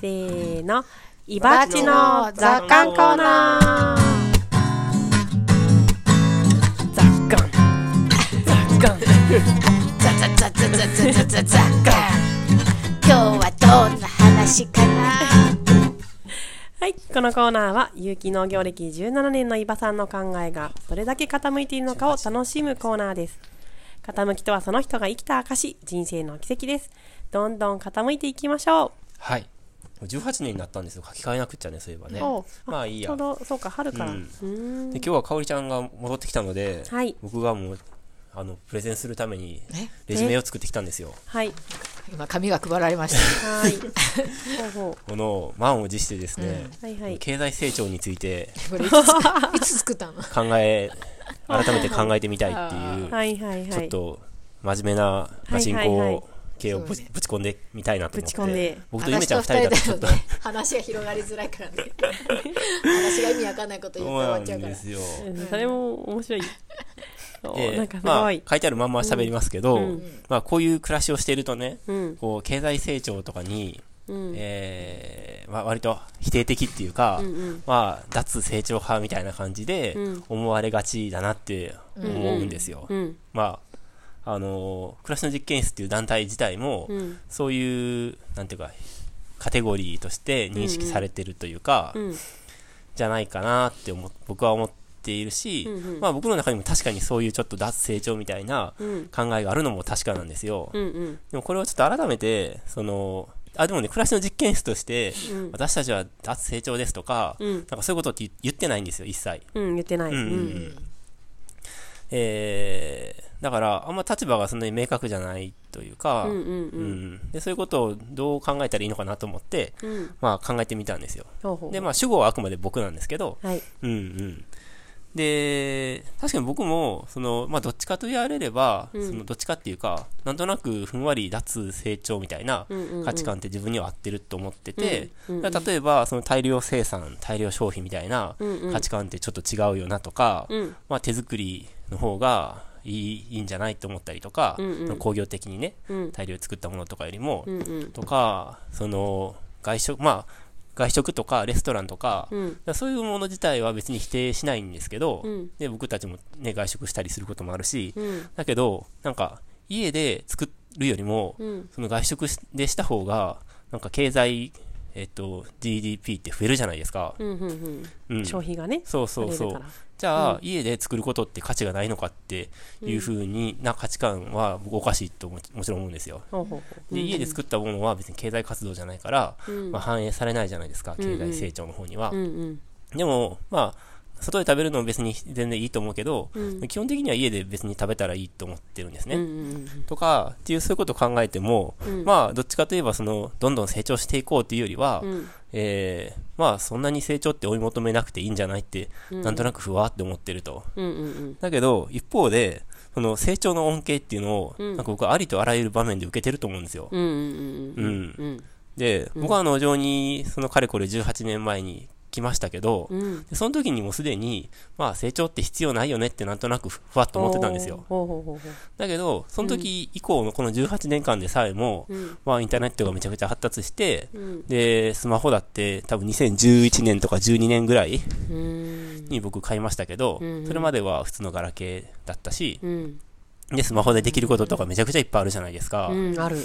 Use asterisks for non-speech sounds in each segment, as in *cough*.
せーの、いばちの雑感コーナー。雑感。雑感。雑雑雑雑雑雑ザ雑感。今日はどんな話かな？はい、このコーナーは有機農業歴17年の伊庭さんの考えがどれだけ傾いているのかを楽しむコーナーです。傾きとはその人が生きた証、人生の奇跡です。どんどん傾いていきましょう。はい。もう18年になったんですよ。書き換えなくっちゃね、そういえばう。ね。まあいいや。ちょうど、そうか、春から。ううん。で今日はかおりちゃんが戻ってきたので、はい僕がもう、あの、プレゼンするためにえ、レジュメを作ってきたんですよ。はい。今紙が配られましたはい。*laughs* この、満を持してですね、う。はいはい。経済成長についてこれいつ作 *laughs* いつ作ったの？考え、改めて考えてみたいっていう、はいはいはい。ちょっと真面目なガチンはいはいはいコ系をぶち込んでみたいなと思って。ぶち込んで僕とゆめちゃん二人だとちょっと、ね話が広がりづらいからね話が意味わかんないこと言って終そうなわっちゃうんからですよ。うんそれも面白い。おでなんかすまあ。書いてあるまんま喋りますけど、うんまあ、こういう暮らしをしているとね、うん。こう、経済成長とかに、うん。えーまあ、割と否定的っていうか、うんうんまあ、脱成長派みたいな感じでうん思われがちだなって思うんですよ。うん。まあ、あのー暮らしの実験室っていう団体自体も、うん。そういう、なんていうか、カテゴリーとして認識されてるというか、うん。じゃないかなって思僕は思っているし、うんうんまあ僕の中にも確かにそういうちょっと脱成長みたいなうん。考えがあるのも確かなんですよ。うん。うん。でもこれをちょっと改めて、その、あ、でもね、暮らしの実験室として、うん私たちは脱成長ですとか、うんなんかそういうことって言ってないんですよ、一切。うん。言ってない。うんうんう。うんんえー、だから、あんま立場がそんなに明確じゃないというか、うん。うん。ううん。んでそういうことをどう考えたらいいのかなと思って、うん。まあ考えてみたんですよ。で、まあ主語はあくまで僕なんですけど、はい。うんうん。で、確かに僕も、その、まあ、どっちかと言われれば、うんその、どっちかっていうか、なんとなくふんわり脱成長みたいなうんうんうん価値観って自分には合ってると思ってて、うんうんうんだから例えば、その大量生産、大量消費みたいなうんうん価値観ってちょっと違うよなとか、うん。まあ、手作りの方がいいいいんじゃないと思ったりとか、うんうん工業的にね、うん。大量に作ったものとかよりも、うん。うん。とか、その、外食、まあ、外食とかレストランとか、うん。だからそういうもの自体は別に否定しないんですけど、うんで僕たちも、ね、外食したりすることもあるし、うん。だけど、なんか、家で作るよりも、うん。その外食しでした方が、なんか経済、えっと、GDP って増えるじゃないですか。うん。うん。うん。消費がね。そうそうそうされるから。じゃあ、家で作ることって価値がないのかっていうふうにな価値観は僕おかしいとももちろん思うんですよ。で、家で作ったものは別に経済活動じゃないから、うん。まあ、反映されないじゃないですか、経済成長の方には。でも、まあ、外で食べるのも別に全然いいと思うけど、うん基本的には家で別に食べたらいいと思ってるんですね。うん。うん。とか、っていうそういうことを考えても、うんまあ、どっちかといえば、その、どんどん成長していこうっていうよりは、うん。えーまあ、そんなに成長って追い求めなくていいんじゃないって、うんなんとなくふわって思ってると。うん。うん。だけど、一方で、その成長の恩恵っていうのを、うんなんか僕はありとあらゆる場面で受けてると思うんですよ。うん。うん。うんうん。で、僕は農場に、そのかれこれ18年前に来ましたけど、うん。でその時にもうすでに、まあ成長って必要ないよねってなんとなくふふわっと思ってたんですよ。だけど、その時以降のこの18年間でさえも、うん。まあインターネットがめちゃくちゃ発達して、うん。で、スマホだって多分2011年とか12年ぐらいうん。に僕買いましたけど、うんそれまでは普通のガラケーだったし、うん。で、スマホでできることとかめちゃくちゃいっぱいあるじゃないですか。うん。ある。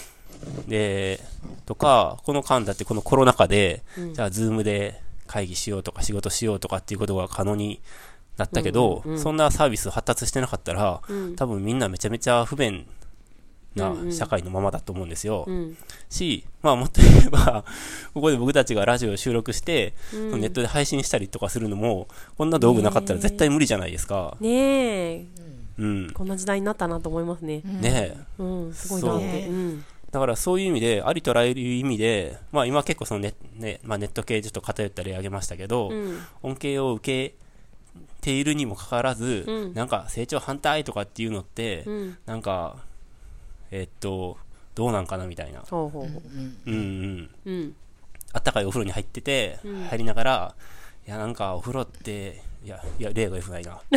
で、とか、この間だってこのコロナ禍で、うんじゃあズームで会議しようとか仕事しようとかっていうことが可能になったけど、うんうんうんそんなサービス発達してなかったら、うん。多分みんなめちゃめちゃ不便なうんうん社会のままだと思うんですよ。うん。し、まあもっと言えば、*laughs* ここで僕たちがラジオを収録して、うんネットで配信したりとかするのも、こんな道具なかったら絶対無理じゃないですか。ねえ。うん。こんな時代になったなと思いますね。ねえ。うん。すごいなって。そううん。だからそういう意味で、ありとあらゆる意味で、まあ今結構そのネ,、ねまあ、ネット系ちょっと偏った例挙げましたけど、うん。恩恵を受けているにもかかわらず、うんなんか成長反対とかっていうのって、うん。なんか、えっと、どうなんかなみたいな。ほうほうほう。うんうん。うん。あったかいお風呂に入ってて、うん入りながら、いやなんかお風呂って、いや、いや、例が良くないな。*laughs*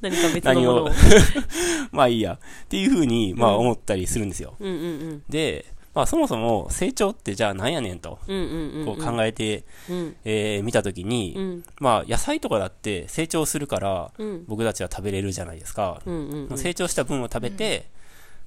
何か別のものを。*laughs* まあいいや。っていうふうに、まあうん。思ったりするんですよ。うんうんで、まあ、そもそも成長ってじゃあ何やねんと。うんうんうんこう考えて、うん。えー見たときに、うん。まあ、野菜とかだって成長するからうん。僕たちは食べれるじゃないですか、うんうんうん。成長した分を食べて、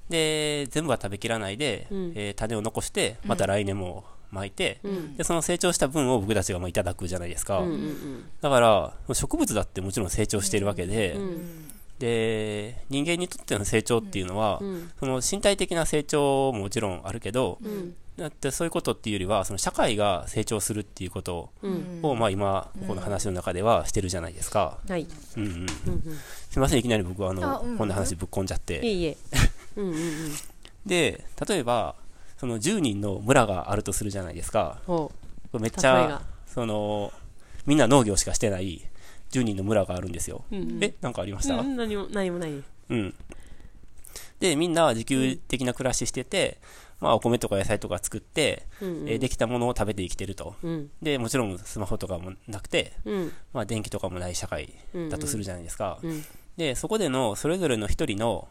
で全部は食べきらないで、うん。えー種を残してまた来年も巻いて、うん。でその成長した分を僕たちがまあいただくじゃないですか、うんうんだから植物だってもちろん成長しているわけで、うんで人間にとっての成長っていうのは、うん。その身体的な成長ももちろんあるけど、うん。だってそういうことっていうよりはその社会が成長するっていうことうん。を、まあ、今この話の中ではしてるじゃないですか、はい。うんうん、うん。うんすいませんいきなり僕はあのあうん。こんな話ぶっこんじゃって、いえいえ。うんうんうん。*laughs* で例えばその10人の村があるとするじゃないですか。めっちゃが。そのみんな農業しかしてない10人の村があるんですよ、ううん。えなんかありました、うん何も何もない。うん。で、みんな自給的な暮らししてて、まあ、お米とか野菜とか作って、うんうん。えーできたものを食べて生きてると。うん。で、もちろんスマホとかもなくて、うん。まあ、電気とかもない社会だとするじゃないですか。うん。で、そこでのそれぞれの一人の、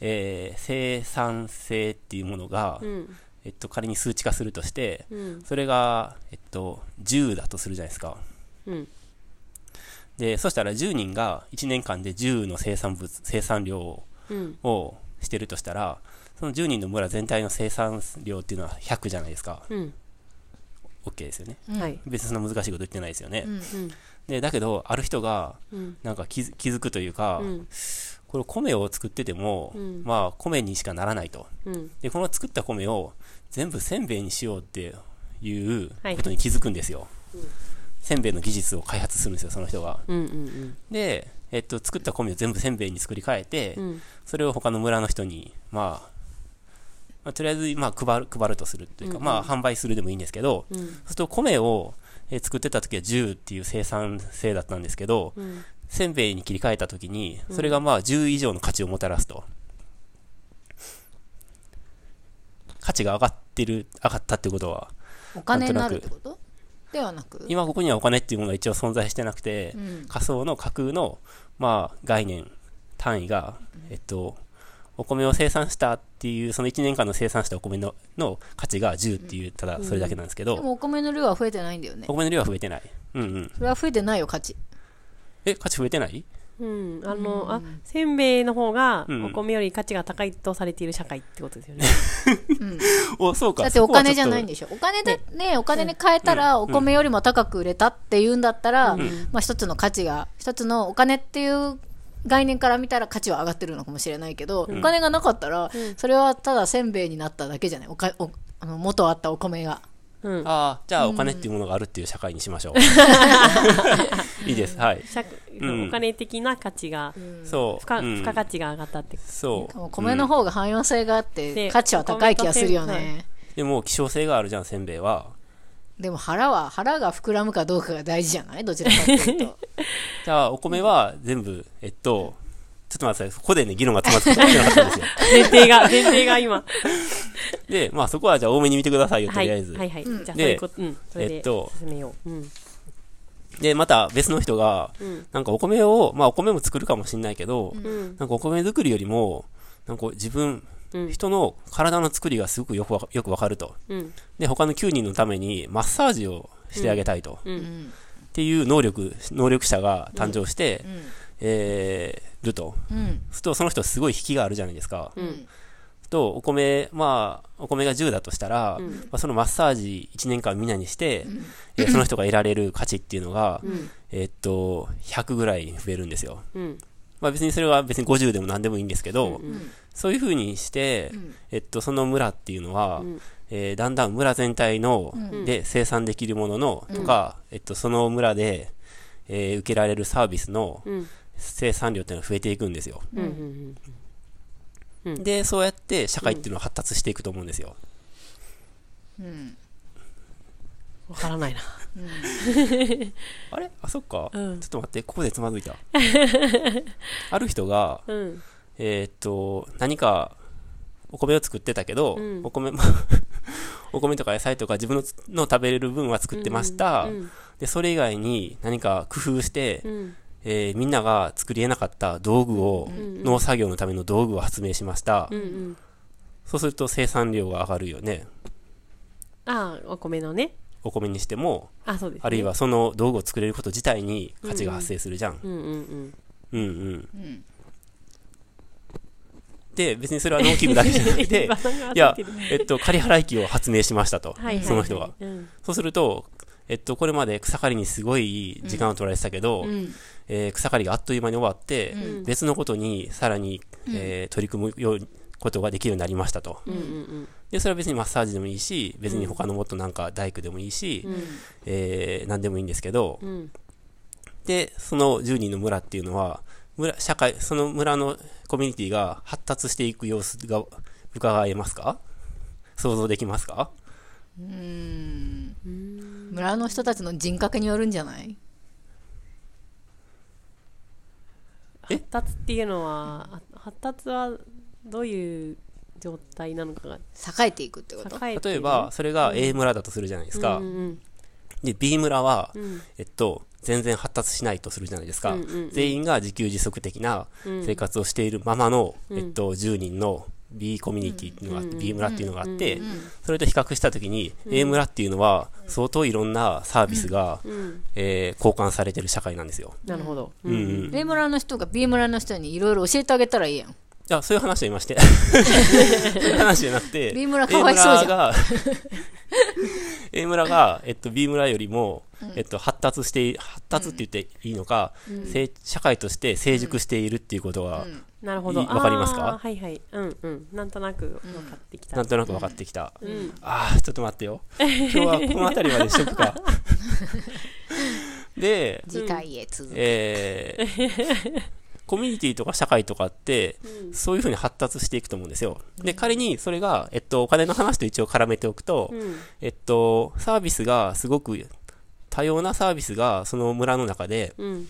えー生産性っていうものが、うん。えっと、仮に数値化するとして、うん。それが、えっと、10だとするじゃないですか。うん。で、そしたら10人が1年間で10の生産物、生産量をしてるとしたら、その10人の村全体の生産量っていうのは100じゃないですか。うん。OK ですよね。はい。別にそんな難しいこと言ってないですよね。うん。うん。で、だけど、ある人が、うん。なんか気づ気づくというか、うんこれ米を作ってても、うん。まあ、米にしかならないと。うん。で、この作った米を全部せんべいにしようっていうはい。ことに気づくんですよ。せんべいの技術を開発するんですよ、その人が。うんうんで、えっと、作った米を全部せんべいに作り変えて、うん。それを他の村の人に、まあ、まあ、とりあえず、まあ、配る、配るとするというか、うんうん。まあ、販売するでもいいんですけど、うん。そうすると米を、えー作ってた時は10っていう生産性だったんですけど、うんせんべいに切り替えた時に、それがまあ10以上の価値をもたらすと。価値が上がってる、上がったってことは、お金になるってこと？ではなく？今ここにはお金っていうものが一応存在してなくて、うん。仮想の架空の、まあ、概念、単位が、えっと、お米を生産したっていう、その1年間の生産したお米のの価値が10っていう、ただそれだけなんですけど、でもお米の量は増えてないんだよね。お米の量は増えてない。うんうん。それは増えてないよ価値え、価値増えてない？うん。あのあせんべいの方がうん。お米より価値が高いとされている社会ってことですよね。*laughs* お、そうか。だってお金じゃないんででしょ。お金でねお金に変えたらお米よりも高く売れたっていうんだったら、まあ一つの価値が一つのお金っていう概念から見たら価値は上がってるのかもしれないけど、お金がなかったら、それはただせんべいになっただけじゃない。おかおあの元あったお米がうんああ、じゃあお金っていうものがあるっていう社会にしましょう。*laughs* いいです。はい。社うんお金的な価値がそう。付加うん付加価値が上がったってそう。もう米の方が汎用性があって、で価値は高い気がするよね、でも希少性があるじゃん、せんべいは。でも腹は腹が膨らむかどうかが大事じゃない？どちらかっていうと *laughs* じゃあお米は全部、えっと、ちょっと待ってください。ここでね、議論が詰まってなかったんですよ。前提が前提が今。*laughs* で、まあそこはじゃあ多めに見てくださいよ、とはいりあえず。はいはい。じゃあそうでいうことうん。それでえっと進めよう。うん。で、また別の人が、うん。なんかお米を、まあお米も作るかもしんないけど、うん。なんかお米作りよりも、なんか自分、うん。人の体の作りがすごくよくわかよくわかると。うん。で、他の9人のためにマッサージをしてあげたいと。ううん。んっていう能力、能力者が誕生して、うんえー、ると。うん。すると、その人すごい引きがあるじゃないですか。うん。と、お米、まあ、お米が10だとしたら、うん。まあ、そのマッサージ1年間みんなにして、えーその人が得られる価値っていうのが、うん。えーっと、100ぐらい増えるんですよ。うん。まあ別にそれは別に50でも何でもいいんですけど、うん。そういう風にして、ん。えっと、その村っていうのは、うん。えーだんだん村全体の、うん。で生産できるものの、とか、えっと、その村で、えー受けられるサービスのうん生産量っていうのが増えていくんですよ。うんうんうんで、そうやって社会っていうのは発達していくと思うんですよ。うん。わからないな。あれ？あ、そっか、うん。ちょっと待って、ここでつまずいた。*laughs* ある人が、うん。えーっと、何か、お米を作ってたけど、うん。お米も *laughs* お米とか野菜とか自分の食べれる分は作ってました。うん。で、それ以外に何か工夫して、うんえーみんなが作り得なかった道具を、ん農作業のための道具を発明しました。うんうんそうすると生産量が上がるよね。ああ、お米のね。お米にしても、あ、そうです、ね。あるいはその道具を作れること自体に価値が発生するじゃん。うんうんうん。うんうん。で、別にそれは農機部だけじゃなくて *laughs* いやえっと、仮払い機を発明しましたと。はいはいはいその人が。うんそうすると、えっと、これまで草刈りにすごい時間を取られてたけど、うんえー草刈りがあっという間に終わって、うん。別のことにさらに、えー取り組むようことができるようになりましたと。うんうんで、それは別にマッサージでもいいし、別に他のもっとなんか大工でもいいし、うん。えー何でもいいんですけど、うん。で、その10人の村っていうのは、村、社会、その村のコミュニティが発達していく様子が伺えますか？想像できますか？うん。村の人たちの人格によるんじゃない？発達っていうのはあ発達はどういう状態なのかが栄えていくってこと？例えば、それが A 村だとするじゃないですか。うんうんで、B 村は、うん。えっと、全然発達しないとするじゃないですか。うんうんうん全員が自給自足的なうん。生活をしているままの、うん。えっと、10人の B コミュニティっていうのがあって、うん B 村っていうのがあってうん、それと比較したときに、A 村っていうのは、相当いろんなサービスが、うんえー交換されてる社会なんですよ。なるほど。うん。A 村の人が B 村の人にいろいろ教えてあげたらいいやんや、そういう話は言いまして。そういう話じゃなくて、B 村かわいそうじゃん。A 村が、*laughs* A 村が、えっと、B 村よりも、えっと、発達して、発達って言っていいのか、せい社会として成熟しているっていうことは、なるほど。いいわかりますか？はいはい。うんうん。なんとなく分かってきた。なんとなく分かってきた。うん。ああ、ちょっと待ってよ。今日はこの辺りまでしとくか。*laughs* で、次回へ続く。えーコミュニティとか社会とかって、そういうふうに発達していくと思うんですよ。で、仮にそれが、えっと、お金の話と一応絡めておくと、うん。えっと、サービスがすごく、多様なサービスがその村の中で、うん。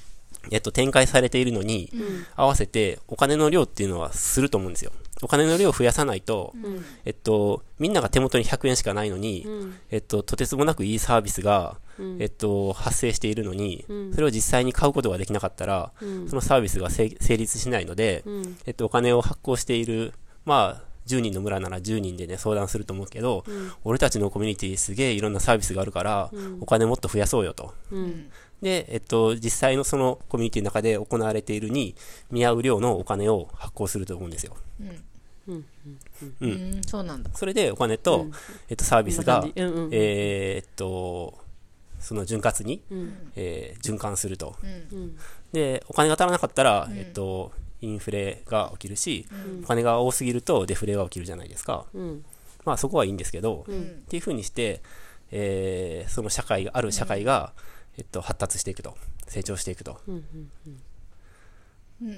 えっと、展開されているのに、合わせてお金の量っていうのはすると思うんですよ。お金の量を増やさないと、うん。えっと、みんなが手元に100円しかないのに、うん。えっと、とてつもなくいいサービスが、うん。えっと、発生しているのに、うん。それを実際に買うことができなかったら、うん。そのサービスが成成立しないので、うん。えっと、お金を発行している、まあ、10人の村なら10人でね、相談すると思うけど、うん。俺たちのコミュニティすげえいろんなサービスがあるから、うん。お金もっと増やそうよと。うん。で、えっと、実際のそのコミュニティの中で行われているに見合う量のお金を発行すると思うんですよ。うんうんうんそうなんだ。それでお金と、うん。えっと、サービスがえーっと、その潤滑に、うん。えー循環すると。うん。で、お金が足らなかったら、えっと、インフレが起きるし、お金が多すぎるとデフレが起きるじゃないですか。うん。まあそこはいいんですけど、うん。っていうふうにして、えーその社会が、ある社会が、えっと、発達していくと。成長していくと。うん。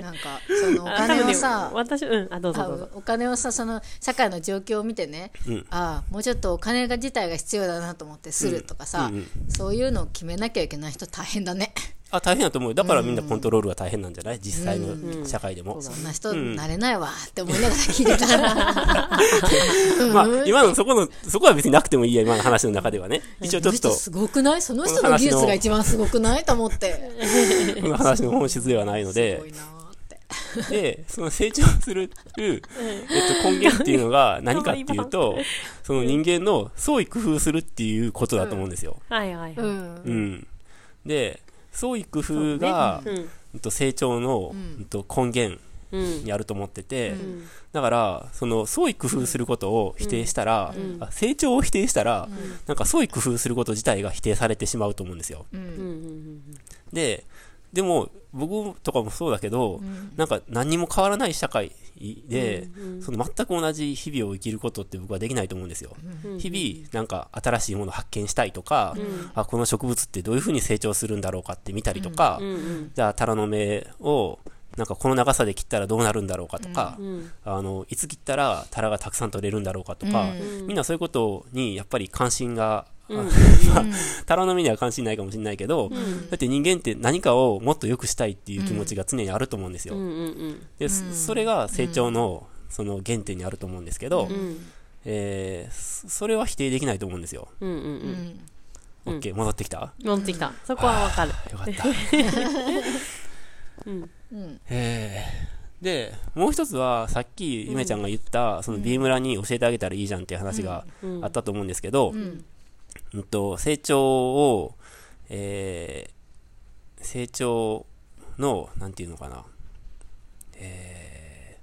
なんかそのお金をさ私うんあどうぞあどうぞ。お金をさその社会の状況を見てね、うん。ああもうちょっとお金が自体が必要だなと思ってするとかさ、うんうん。そういうのを決めなきゃいけない人大変だねあ、大変だと思うよ。だからみんなコントロールが大変なんじゃない？実際の社会でも。そんな。人なれないわって思いながら聞いてた、*laughs* まあ、今のそこの、そこは別になくてもいいや、今の話の中ではね。一応ちょっと。すごくない？その人の技術が一番すごくないと思って。*laughs* この話の本質ではないのすでで、その成長する、えっと、根源っていうのが *laughs* 何かっていうと、その人間の創意工夫するっていうことだと思うんですよ。はいはいはい。うんうん。で、創意工夫が、うん。うんと成長の、うん。と根源うん。にあると思ってて、ん。だから、その創意工夫することを否定したら、あ成長を否定したら、なんか創意工夫すること自体が否定されてしまうと思うんですよ。うん。うん。うん。で、でも、僕とかもそうだけど、なんか何にも変わらない社会で、その全く同じ日々を生きることって僕はできないと思うんですよ。日々、なんか新しいものを発見したいとか、あ、この植物ってどういうふうに成長するんだろうかって見たりとか、うんうんじゃあ、タラの芽を、なんかこの長さで切ったらどうなるんだろうかとか、うんあの、いつ切ったらタラがたくさん取れるんだろうかとか、みんなそういうことにやっぱり関心が、あまあタラの芽には関心ないかもしれないけど、だって人間って何かをもっと良くしたいっていう気持ちが常にあると思うんですよ。うんうんで、そそれが成長の、その原点にあると思うんですけど、うん。えーそそれは否定できないと思うんですよ。うんうんうん。オッケー、戻ってきた？乗ってきた。そこはわかる。よかった。うん。えで、もう一つは、さっき、ゆめちゃんが言った、その、ビームラに教えてあげたらいいじゃんっていう話があったと思うんですけど、うんうんと、成長を、えー、成長の、なんていうのかな、え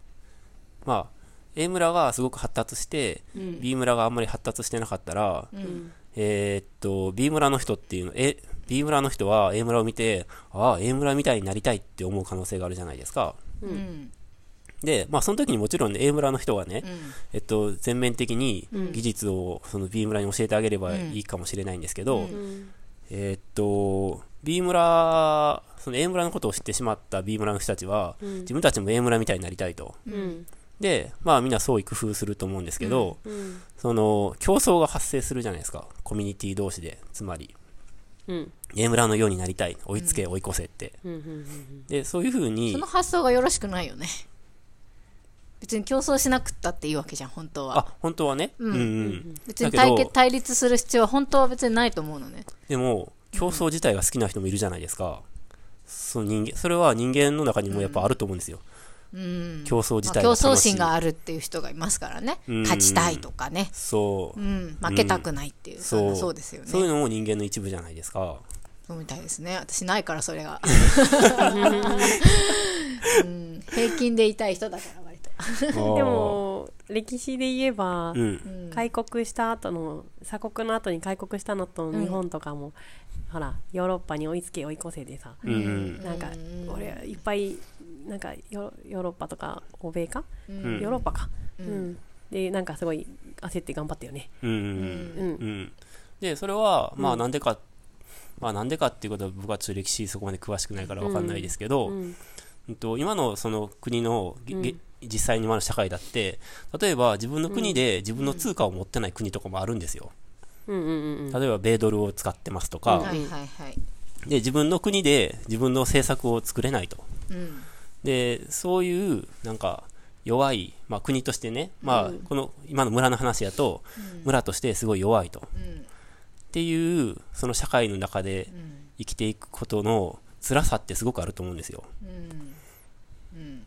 ー、まあ、A 村がすごく発達して、うん、B 村があんまり発達してなかったら、うん、えーっと、B 村の人っていうの、え、B 村の人は A 村を見て、ああ、A 村みたいになりたいって思う可能性があるじゃないですか。うん、で、まあ、その時にもちろんね、A 村の人はね、うん、えっと、全面的にうん。技術をその B 村に教えてあげればいいかもしれないんですけど、うん。うんえーっと、B 村、その A 村のことを知ってしまった B 村の人たちは、うん。自分たちも A 村みたいになりたいと。うん。で、まあみんな創意工夫すると思うんですけど、うん。その競争が発生するじゃないですか。コミュニティ同士で。つまり、うん。A 村のようになりたい。追いつけ、追い越せって。うん。うん。で、そういうふうにその、発想がよろしくないよね別に競争しなくったっていいわけじゃん本当はあ、本当はね。うんうんうん。別に対決対立する必要は本当は別にないと思うのねでも、競争自体が好きな人もいるじゃないですか。その人間、それは人間の中にもやっぱあると思うんですよ。うん競争自まあ競。争心があるっていう人がいますからねうん勝ちたいとかねそうう。ん負けたくないっていう、そうそうですよねそういうのも人間の一部じゃないですか。そうみたいですね私ないからそれが、*laughs* うん、平均でいたい人だから *laughs* でも歴史で言えば、うん。開国した後の鎖国の後に開国したのと日本とかも、ほらヨーロッパに追いつけ追い越せでさ、うんうん。なんか俺いっぱいなんかヨヨーロッパとか欧米か、ん。ヨーロッパか、うん。でなんかすごい焦って頑張ったよね。うんうん。うん。うん。で、それは、まあなんでか、まあなんでかっていうことは僕はちょっと歴史そこまで詳しくないからわかんないですけど、うん。うん。と今のその国の、げげ実際に今の社会だって、例えば自分の国で自分の通貨を持ってない国とかもあるんですよ。うんうんうん例えば米ドルを使ってますとか、はいはいはい。で、自分の国で自分の政策を作れないと。うん。で、そういう、なんか、弱い、まあ国としてね、まあ、この、今の村の話やと、村としてすごい弱いと。うん。っていう、その社会の中でうん。生きていくことの辛さってすごくあると思うんですよ。うんうん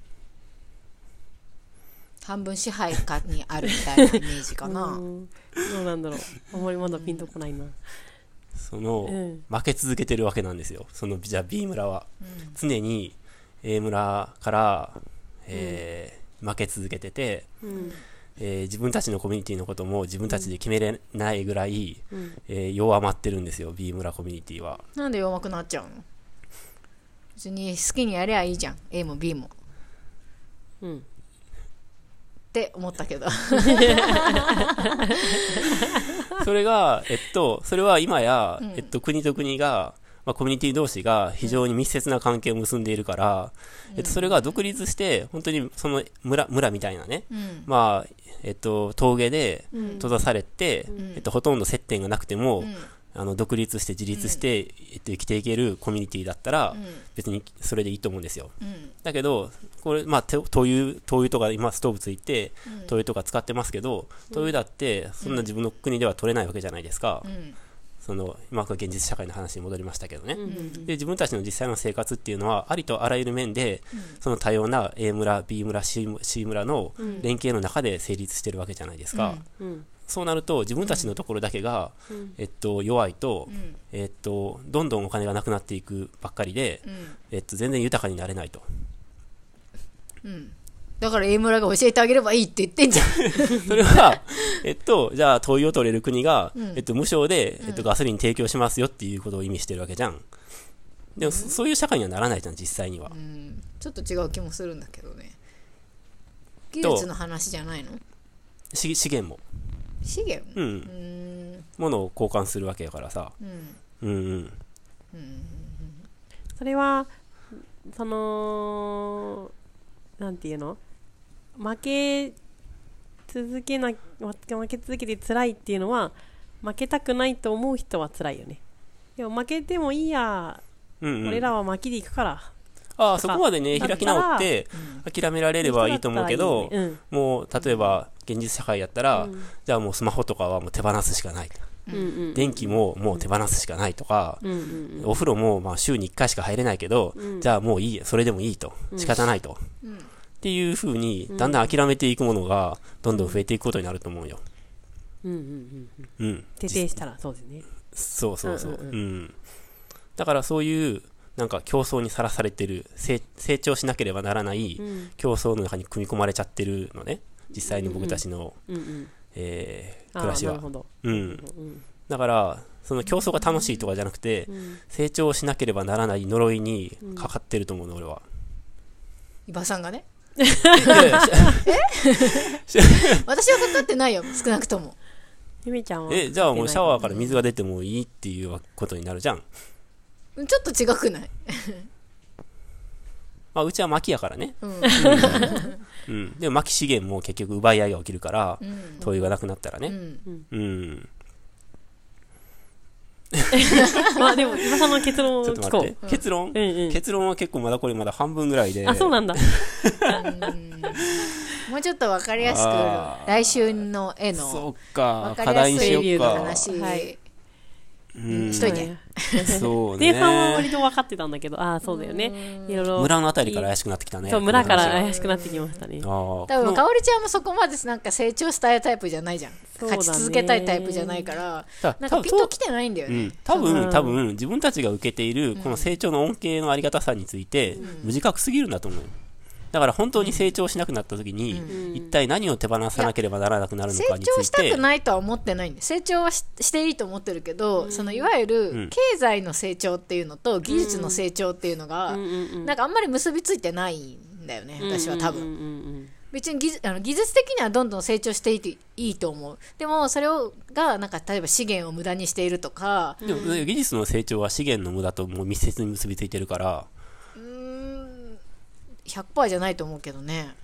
半分支配下にあるみたいなイメージかな、*laughs* うん。どうなんだろう。あんまりまだピンとこないな。その、うん。負け続けてるわけなんですよ。その、じゃあ B 村は。常に A 村から、えー負け続けてて、うん。えー自分たちのコミュニティのことも自分たちで決めれないぐらい、うん。えー弱まってるんですよ、B 村コミュニティは。なんで弱くなっちゃうの？別に好きにやりゃいいじゃん。A も B も。っうんて思ったけど。*laughs* それが、えっと、それは今や、えっと、国と国が、まあ、コミュニティ同士が非常に密接な関係を結んでいるから、えっと、それが独立して、本当にその村、村みたいなね、うん。まあ、えっと、峠で閉ざされて、えっと、ほとんど接点がなくても、うんあの、独立して自立して、えっと、生きていけるコミュニティだったら、うん。別にそれでいいと思うんですよ。うん。だけど、これ、まあ、て灯油、灯油とか今ストーブついて、灯油とか使ってますけど、灯油だって、そんな自分の国では取れないわけじゃないですか。うん。その、今は現実社会の話に戻りましたけどね。うん。で、自分たちの実際の生活っていうのは、ありとあらゆる面で、その多様な A 村、B 村、C 村 C 村の連携の中で成立してるわけじゃないですか。うんそうなると、自分たちのところだけが、えっと、弱いと、ん。えっと、どんどんお金がなくなっていくばっかりで、うん。えっと、全然豊かになれないと。うん。だから A 村が教えてあげればいいって言ってんじゃん。*laughs* それは、*laughs* えっと、じゃあ、灯油を取れる国が、えっと、無償で、えっと、ガソリン提供しますよっていうことを意味してるわけじゃん。でも、そそういう社会にはならないじゃん、実際には。うん。ちょっと違う気もするんだけどね。技術の話じゃないの？し資源も。資源？う。うん。ーん。ものを交換するわけやからさ。うん。うんうん。それはそのなんていうの？負け続けな負け続けて辛いっていうのは負けたくないと思う人は辛いよね。でも負けてもいいや、うんうん、俺らは負けでいくからああ、そこまでね、開き直って、諦められればいいと思うけど、もう、例えば、現実社会やったら、うん。じゃあもうスマホとかはもう手放すしかない。うん電気ももう手放すしかないとか、お風呂もまあ週に1回しか入れないけど、うん。じゃあもういい、それでもいいと。仕方ないと。っっていうふうに、だんだん諦めていくものが、どんどん増えていくことになると思うよ。うんうんうんうん。うん。徹底したらそうですね。そうそうそう。ううんん。うん。だからそういう、なんか競争にさらされてる、成成長しなければならないうん。競争の中に組み込まれちゃってるのね。実際に僕たちの、うんうん。えーあ暮らしは。ーなる。ほど。うん。うんだから、その競争が楽しいとかじゃなくて、うん。成長しなければならない呪いにかかってると思うの、俺は。伊庭さんがね？*laughs* 私はかかってないよ少なくとも。ゆめちゃんはえ、じゃあもうシャワーから水が出てもいいっていうことになるじゃん。ちょっと違くない？*laughs* まあ、うちは薪やからね。うんうん。でも薪資源も結局奪い合いが起きるから、うん灯油がなくなったらね。うんうん。*laughs* まあでも今さんの結論を *laughs* ちょっと聞こ待って。結論、ううんうん結論は結構まだこれまだ半分ぐらいで。あそうなんだもうちょっとわかりやすく来週の絵そのっかわ。か課題にしりやすいようか。話はいうんしといてそうね。前半は割と分かってたんだけどああそうだよね。いろいろ村のあたりから怪しくなってきたね。そう村から怪しくなってきましたね。ああ。多分かおりちゃんもそこまでなんか成長したいタイプじゃないじゃん、勝ち続けたいタイプじゃないから。だなんかピンときてないんだよね、うん、多う分、ん。多分、自分たちが受けている、この成長の恩恵のありがたさについて、無自覚すぎるんだと思う。よ。だから本当に成長しなくなった時に、一体何を手放さなければならなくなるの成かについて長したく、ないとは思ってないんで成長はししていいと思ってるけど、そのいわゆうん。る経済の成長っていうのと技術の成長っていうのが、うんうんうん。なんかあんまり結びついてないんだよね私は多分、うんうん。うん別に技術あの技術的にはどんどん成長していていいと思う。でもそれをがなんか例えば資源を無駄にしているとかでも技術の成長は資源の無駄ともう密接に結びついてるから、100%じゃないと思うけどね。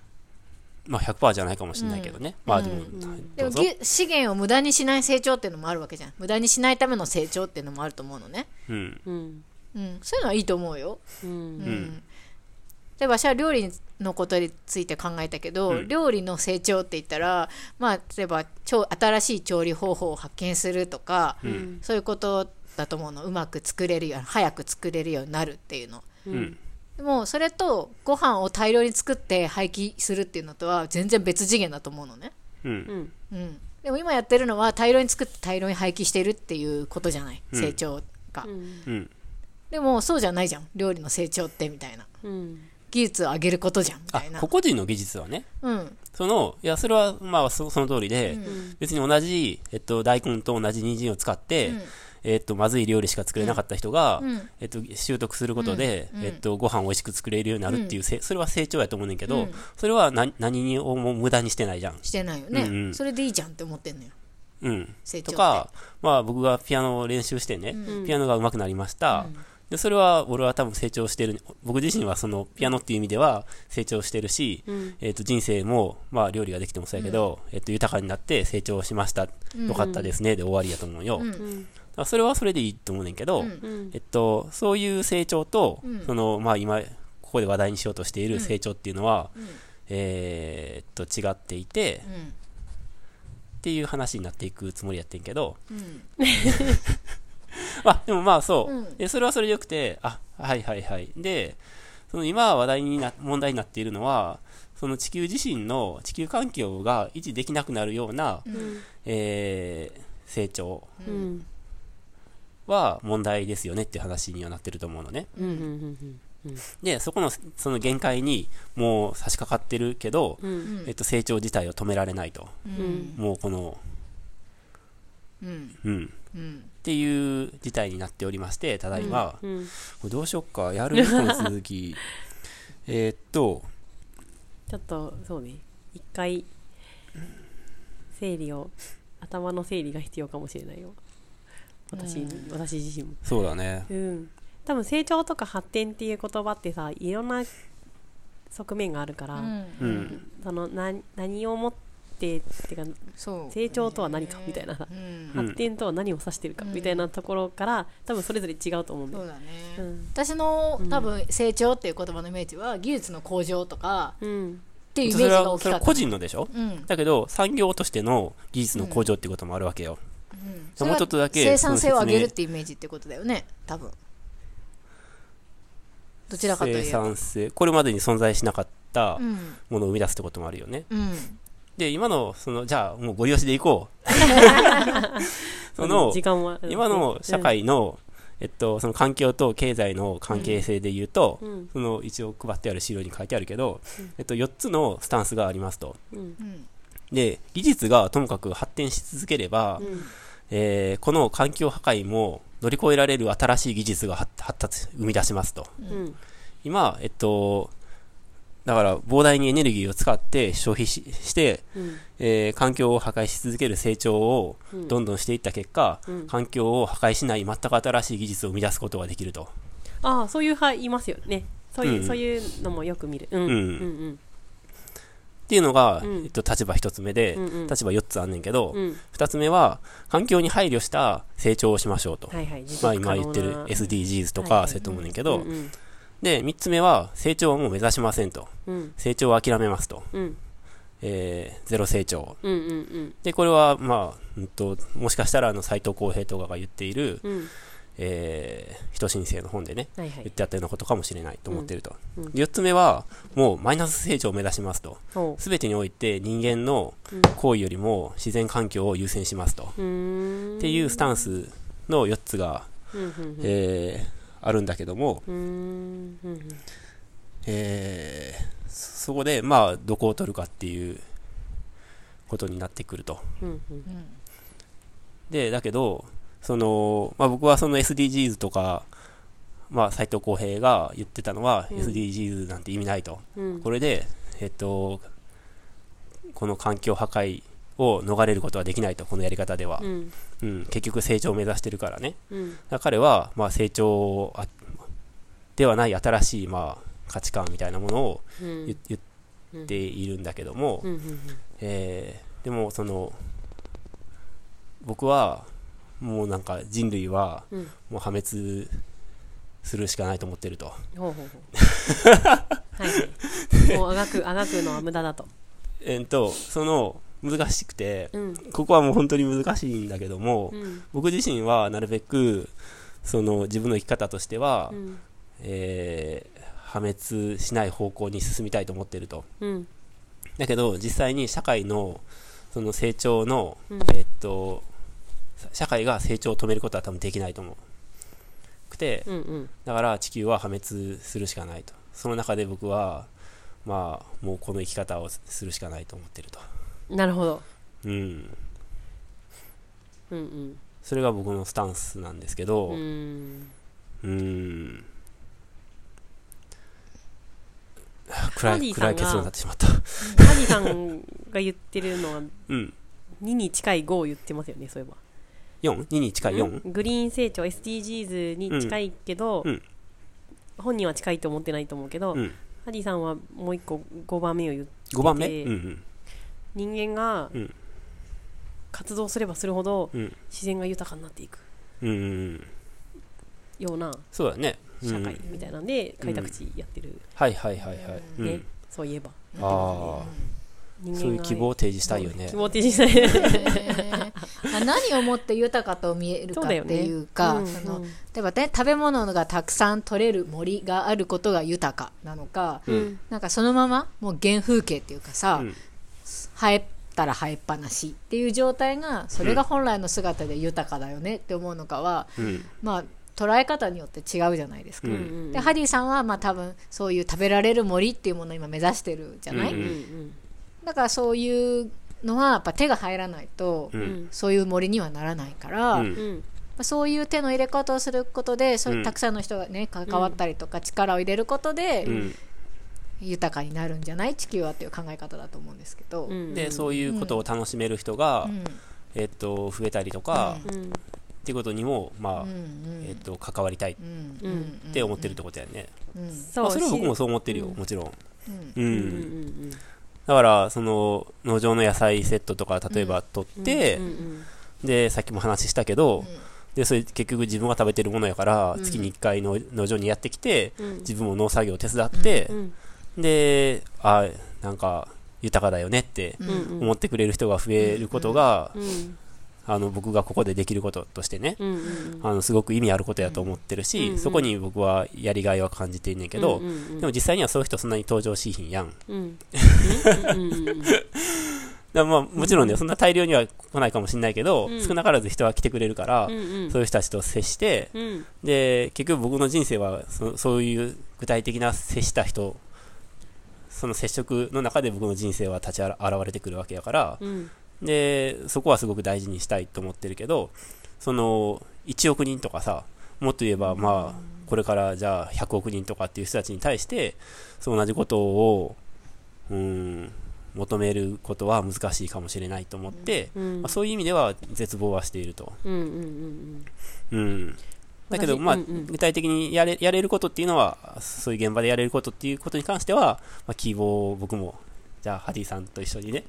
まあ100%じゃないかもしれないけどね。まあでも、でもどうぞ。ぎ資源を無駄にしない成長っていうのもあるわけじゃん。無駄にしないための成長っていうのもあると思うのね、うん。うん。うん、そういうのはいいと思うよ、うん。うん。例えば私は料理のことについて考えたけど、料理の成長って言ったら、まあ、例えば超新しい調理方法を発見するとか、そういうことだと思うの。うまく作れるよう早く作れるようになるっていうの。うん。でもそれとご飯を大量に作って廃棄するっていうのとは全然別次元だと思うのね、うん。うん。うん、でも今やってるのは大量に作って大量に廃棄してるっていうことじゃない？成長が、うん。でもそうじゃないじゃん。料理の成長ってみたいな。うん。技術を上げることじゃんみあたいな、個々人の技術はね、うん。その、いや、それは、まあ、そその通りで、別に同じ、えっと、大根と同じ人参を使って、えっと、まずい料理しか作れなかった人が、うん。えっと、習得することで、えっと、ご飯を美味しく作れるようになるっていう、せそれは成長やと思うねんけど、うん。それは何何をも無駄にしてないじゃん。してないよね、うんうん。それでいいじゃんって思ってんのよ。うん。とか、まあ、僕がピアノを練習してね、うん。ピアノが上手くなりました。で、それは、俺は多分成長してる。僕自身はその、ピアノっていう意味では成長してるし、うん。えっ、と、人生も、まあ、料理ができてもそうやけど、えっ、と、豊かになって成長しました。よかったですね。で終わりやと思うよ。それはそれでいいと思うねんけど、うん。うん。えっと、そういう成長と、うん。その、まあ、今、ここで話題にしようとしている成長っていうのは、うん。えーっと、違っていて、うんっていう話になっていくつもりやってんけど、うん。*laughs* まあ、でもまあそう、うん。でそれはそれでよくて、あ、はいはいはい。で、その今話題にな、問題になっているのは、その地球自身の地球環境が維持できなくなるような、うん。えー成長。うんは問題ですよねっていう話にはなってると思うのね。うんうんで、そこの、その限界にもう差し掛かってるけど、うん。うんえっと、成長自体を止められないと。うん。もうこの、うん。うん。うん。っていう事態になっておりまして、ただいま、うん。これどうしよっか、やるこの続き。えーっと、ちょっとそうね。一回整理を頭の整理が必要かもしれないよ私,、私自身も。そうだね。うん。多分成長とか発展っていう言葉ってさいろんな側面があるから、うん。その何何をもってってかそう。成長とは何かみたいな。さ、うん。うん発展とは何を指してるかみたいなところから多分それぞれ違うと思うんだよ、そうだね、うん。私の多分成長っていう言葉のイメージは技術の向上とかうん。っていうイメージそれは、が大きかった。それは個人のでしょ？うん。だけど、産業としての技術の向上っていうこともあるわけよ。それはもうちょっとだけ生産性を上げるってイメージってことだよね多分どちらかとい生えば産性。これまでに存在しなかっったうんものを生み出すってこともあるよね。うんで、今の、その、じゃあ、もうご利用しでいこう。*laughs* その時、間は。今の社会の、えっと、その環境と経済の関係性で言うと、うん。その一応配ってある資料に書いてあるけど、えっと、4つのスタンスがありますと。うん。うんで、技術がともかく発展し続ければ、うん。えーこの環境破壊も乗り越えられる新しい技術が発発達、生み出しますと。うん。今、えっと、だから膨大にエネルギーを使って消費しして、うん。えー環境を破壊し続ける成長をうんどんどんしていった結果、うん環境を破壊しない全く新しい技術を生み出すことができると。ああ、そういう派いますよね。そういう、うんそういうのもよく見る。うん。うん。うん。っていうのが、うんえっと、立場一つ目で、うんうん立場四つあんねんけど、うん。二つ目は、環境に配慮した成長をしましょうと。はいはい。持まあ今言ってる SDGs とかそういうと思うねんけど、うんうんで、三つ目は、成長はもう目指しませんと。うん。成長を諦めますと。うん。えー、ゼロ成長。うん。うん。で、これは、まあ、うんと、もしかしたら、あの、斎藤浩平とかが言っている、うん。うん。えー、人申請の本でね、はいはい。言ってあったようなことかもしれないと思ってると。うんうんで四つ目は、もうマイナス成長を目指しますと。ほすべてにおいて人間のうん行為よりも自然環境を優先しますと。う。ん。っていうスタンスの4つが、うん。うん。えーあるんだけども。えーそそこで、まあ、どこを取るかっていうことになってくると。で、だけど、その、まあ僕はその SDGs とか、まあ斎藤浩平が言ってたのは、うん SDGs なんて意味ないと。うん。これで、えっと、この環境破壊を逃れることはできないと、このやり方では。うん。うん、結局成長を目指してるからね。うん。だから彼は、まあ成長あではない新しい、まあ、価値観みたいなものをうん。言言っているんだけども。えーでもその僕はもうなんか人類はうん。もう破滅するしかないと思ってると。ほうほうほう。はいはい。もうあがく、あがくのは無駄だと。えーっと、その難しくて、うん。ここはもう本当に難しいんだけども、うん。僕自身はなるべくその自分の生き方としては、うん。えー破滅しない方向に進みたいと思ってると。うん。だけど実際に社会のその成長の、うんえーっと社会が成長を止めることは多分できないと思うくて、うん。うん。だから地球は破滅するしかないとその中で僕はまあもうこの生き方をするしかないと思ってるとなるほど。うんうん。うん。それが僕のスタンスなんですけどう。うんん。ん暗い暗い結論になってしまったハディさんが言ってるのはうん2に近い5を言ってますよね、そういえば。4?2 に近い 4? グリーン成長 SDGs に近いけど、うん。うん本人は近いと思ってないと思うけど、うん。ハディさんはもう一個5番目を言って5番目？でうんうん。人間がうん。活動すればするほどうん。自然が豊かになっていく。ようなそうだね。うん。社会みたいなんで開拓地やってる、はいはいはいはい、うん。ねそういえば。あそういう希望を提示したいよね。希望提示したい *laughs* あ何をもって豊かと見えるかっていうかそのうんうん。例えばね食べ物がたくさん取れる森があることが豊かなのか、うん。なんかそのままもう原風景っていうかさ、うん。生えたら生えっぱなしっていう状態がそれが本来の姿で豊かだよねって思うのかは、うん。まあ捉え方によって違うじゃないですか、うんうんうん。でハディさんはまあ多分そういう食べられる森っていうものを今目指してるじゃない、うんうんうんだからそういうのはやっぱ手が入らないと、うん。うんそういう森にはならないから、うん。そういう手の入れ方をすることでそういううん。たくさんの人がね関わったりとか力を入れることで、うん。豊かになるんじゃない？地球はっていう考え方だと思うんですけど、うん。でそういうことを楽しめる人が、うん。えっと増えたりとか、うん。っていうことにもまあ、うんえっと関わりたいっうん。うんて思ってるってことやね、うんそうまあ、それは僕もしそう思ってるよ、もちろん。うん、うんうんうんだからその農場の野菜セットとか例えば取って、でさっきも話したけど、ん。でそれ結局自分が食べてるものやから、うん。月に1回の農場にやってきて、うん。自分も農作業を手伝ってう、んであなんか豊かだよねって思ってくれる人が増えることが、うんあの僕がここでできることとしてね、うんうんあのすごく意味あることやと思ってるし、うんうん。そこに僕はやりがいは感じてんねんけど、うんうんうんでも実際にはそういう人そんなに登場しひんやん。うん。まあもちろんね、そんな大量には来ないかもしれないけど、うん。少なからず人は来てくれるから、うんうん。そういう人たちと接して、うん。で、結局僕の人生はそそういう具体的な接した人、その接触の中で僕の人生は立ち現れてくるわけやから、うんで、そこはすごく大事にしたいと思ってるけど、その、1億人とかさ、もっと言えば、まあ、これからじゃあ100億人とかっていう人たちに対して、そう同じことを、うん、求めることは難しいかもしれないと思って、うんまあ、そういう意味では絶望はしていると。うんうんうん。だけど、私まあ、うんうん具体的にやれ、やれることっていうのは、そういう現場でやれることっていうことに関しては、まあ、希望を僕も、じゃあ、ハディさんと一緒にね、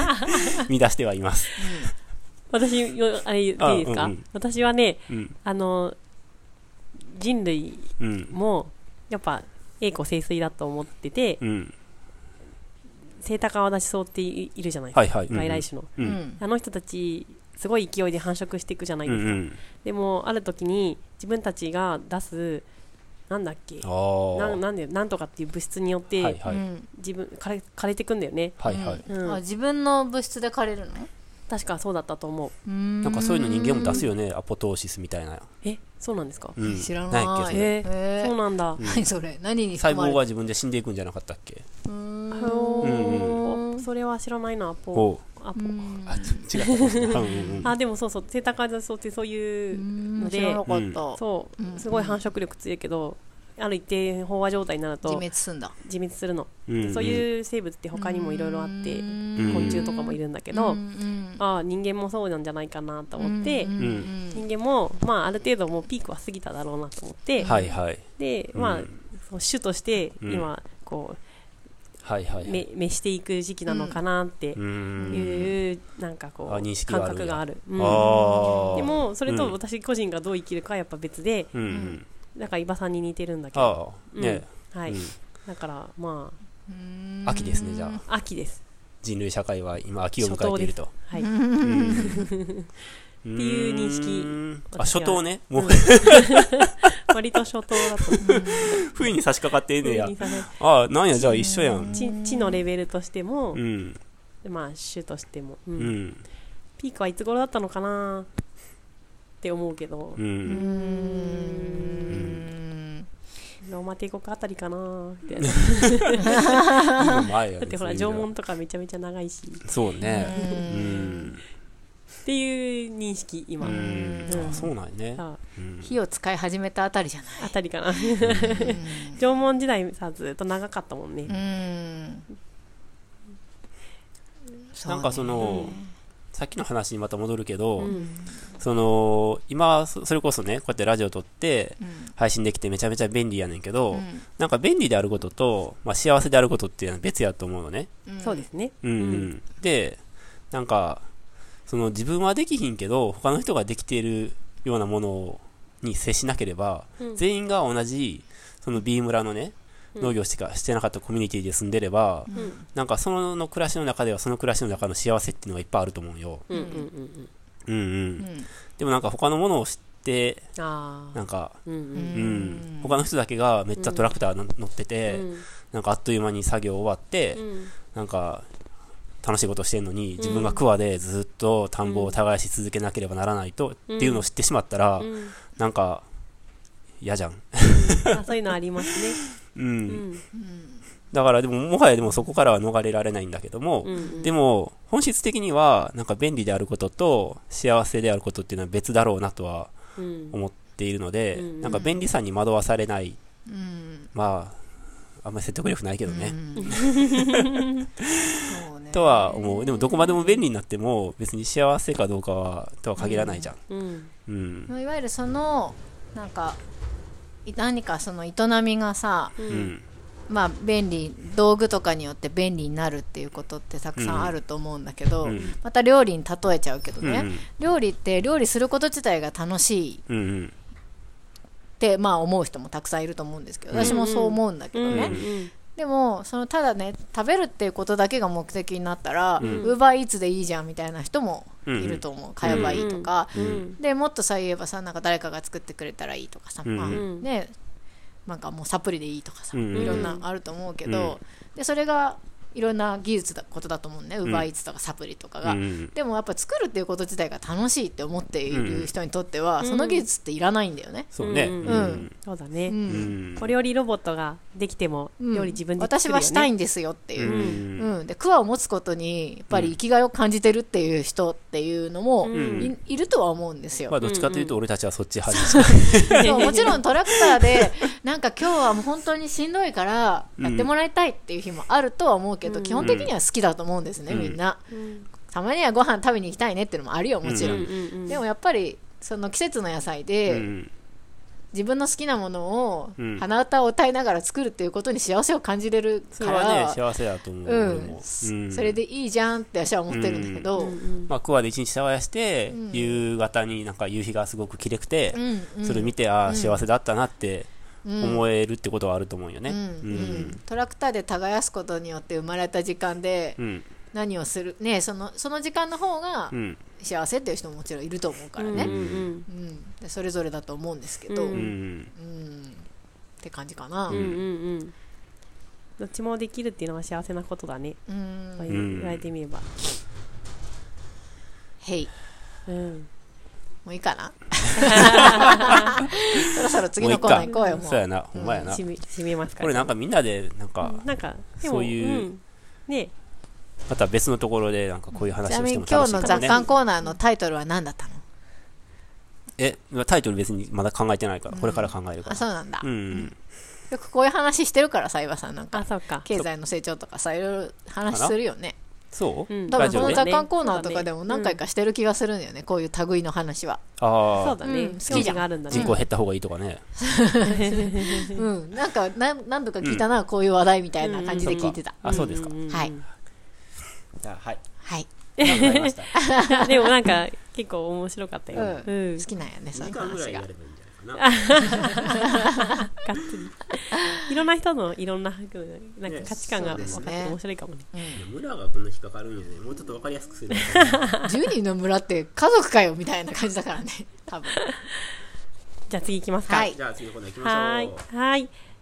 *laughs* 見出してはいます。私よあれ言っていいですか、あうんうん私はねうん。あの人類うん。もやっぱ栄枯盛衰だと思っててうん。セイタカアワダチソウっていいるじゃないですか、はいはい。外来種の、う。うんんあの人たちすごい勢いで繁殖していくじゃないうん。ですか、うん。でもある時に自分たちが出すなんだっけ？なんなんでなんとかっていう物質によって、はいはい。うん。自分枯れ枯れてくんだよね。はいはい。うん。あ自分の物質で枯れるの？確かそうだったと思う。なんかそういうの人間も出すよね、アポトーシスみたいな。えそうなんですか、うん。知らないっけそれえへー。そうなんだ、何それ？何に細胞が自分で死んでいくんじゃなかったっけ？うーん。ほうん。ーそれは知らないなポ。ほアポ。うん。あ、ち違あでもそうそう。セイタカアワダチソウってそういうので。知らなかった。そう、うんすごい繁殖力強いけどある一定飽和状態になると自滅すんだ。自滅するの、うんそういう生物って他にもいろいろあってん。昆虫とかもいるんだけど、うんうんああ人間もそうなんじゃないかなと思って、うんうん人間も、まあ、ある程度もうピークは過ぎただろうなと思って、はいはい。で、まあ種としてうん。今、こはいはい、はう、い。め、召していく時期なのかなってうーん。いう、なんかこう、感覚がある。うんああ。でも、それとうん私個人がどう生きるかはやっぱ別で、うんうん。なんか、伊庭さんに似てるんだけど、ああ、ね、はい。うんだから、まうん秋ですね、じゃあ。あ、秋です。人類社会は今秋を迎えていると。はい。*laughs* うんていう認識。うん。あ、初冬ね。もう、*laughs* 割と初冬だと思う。冬に差し掛かってんねや。ああ、なんや、じゃあ一緒やん。地地のレベルとしてもう、ん。まあ種としても、うん。うん。ピークはいつ頃だったのかな？って思うけど、う。うん。んローマ帝国あたりかな？みたいな今前やねだってほら縄文とかめちゃめちゃ長いし。そうね。ううんん。っていう認識今、ううん。そうなんやね。さうん。火を使い始めたあたりじゃない？ああたりかな。縄文時代さずっと長かったもんね、うん。なんかその、さっきの話にまた戻るけど、うん。その、今、そそれこそね、こうやってラジオ撮って、うん。配信できてめちゃめちゃ便利やねんけど、うん。なんか便利であることと、まあ、幸せであることっていうのは別やと思うのね。うん。そうですね。うん、うん。で、なんか、その自分はできひんけど、他の人ができているようなものに接しなければ、うん。全員が同じ、その B 村のね、うん。農業しかしてなかったコミュニティで住んでれば、うん。なんかその暮らしの中ではその暮らしの中の幸せっていうのがいっぱいあると思うよ。うんうんうんうん。うんでもなんか他のものを知って、なんか、うんうん。ううん。ん、他の人だけがめっちゃトラクターの乗ってて、うん。なんかあっという間に作業終わって、うん。なんか楽しいことしてんのに、自分が桑でずっと田んぼを耕し続けなければならないと、うん。っていうのを知ってしまったら、うん。なんか嫌じゃん。*laughs* あそういうのありますね。うん。うん。だからでも、もはやでもそこからは逃れられないんだけども、うんでも、本質的には、なんか便利であることと幸せであることっていうのは別だろうなとはうん。思っているので、うん。なんか便利さに惑わされない、うん。まあ、あんまり説得力ないけどね。そうね *laughs* とは思う。でもどこまでも便利になっても別に幸せかどうかは、とは限らないじゃん。うんうん。いわゆるそのなんかい何かその営みがさううんん。まあ便利道具とかによって便利になるっていうことってたくさんあると思うんだけど、うんまた料理に例えちゃうけどね、うん料理って料理すること自体が楽しいっうんうん。てまあ思う人もたくさんいると思うんですけど私もそう思うんだけどね、うんでもそのただね食べるっていうことだけが目的になったらウうん。ーバーイーツでいいじゃんみたいな人もうんいると思う、買えばいいとか、うん。でもっとさ言えばさなんか誰かが作ってくれたらいいとかさ、うん。まあうん。ねなんかもうサプリでいいとかさ、うん。いろんなあると思うけど、でそれがいろんな技術だことだと思うね。ウーバーイーツとかサプリとかが、うん。でもやっぱ作るっていうこと自体が楽しいって思っている人にとっては、その技術っていらないんだよね、そうね。うん。うん。そうだね、うん。うん。お料理ロボットができてもうん。料理自分で作私るよ、ね。はしたいんですよっていう。う、ん。うん。でクワを持つことにやっぱり生きがいを感じてるっていう人っていうのもん。い,、いるとは思うんですよ、まあ、どっちかというと、俺たちはそっち派に近い。そうもちろんトラクターでなんか今日はもう本当にしんどいからやってもらいたいっていう日もあるとは思うけど、基本的には好きだと思うんですね、うん。みんな。うん。たまにはご飯食べに行きたいねっていうのもあるよもちろん、でもやっぱりその季節の野菜で、うん。自分の好きなものをうん。鼻歌を歌いながら作るっていうことに幸せを感じれるかそれはねら、、幸せだと思う。うん。それでいいじゃんって私は思ってるんだけど、うん。うんまあ、クワで一日耕して、ん。夕方になんか夕日がすごく綺麗くて、うんうん。それ見て、ああ、幸せだったなってうん思えるってことはあると思うよね。うんうん。トラクターで耕すことによって生まれた時間でうん。何をする、ね、そのその時間の方がうん。幸せっていう人ももちろんいると思うからね、うんうんそれぞれだと思うんですけど、ううん。うん。って感じかな。うんうんうん。どっちもできるっていうのは幸せなことだね、うん。そううん。言われてみれば、へい。うん、もういいかな。*laughs* そろそろ次のコーナー行こうよもう。そうやな、ほんまやな。締め締めますかこれなんかみんなで、なんか、なんかでもそういうん。ね。また別のところで、なんかこういうち話をなみにしても楽しいかも今日の雑ね。感コーナーのタイトルは何だったの？え、タイトル別にまだ考えてないから、これから考えるかあら。そうなんだ、うん。よくこういう話してるからさ岩さんなんか。あそうか。経済の成長とかさいろいろ話するよねそう？うん。多分この雑感コーナーとかでも何回かしてる気がするん。だよね、こういう類の話は。ああ、そうだね、うん。好きじゃん。興味があるんだね人口減った方がいいとかね。うん。なんか何何度か聞いたな、こういう話題みたいな感じで聞いてた、あ、そうですか。んん。んはい。じゃあ、はい。はい。*laughs* *laughs* でもなんか結構面白かったよ、ううん。ん好きなんやねそういう話がればな。*laughs* がっつり。いろんな人のいろんななんか価値観が分かって面白いかもね。村がこんな引っかかるんやね。もうちょっとわかりやすくする。10人の村って家族かよみたいな感じだからね多分。*laughs* じゃあ次行きますか。はい。じゃあ次のコーナー行きましょう。はい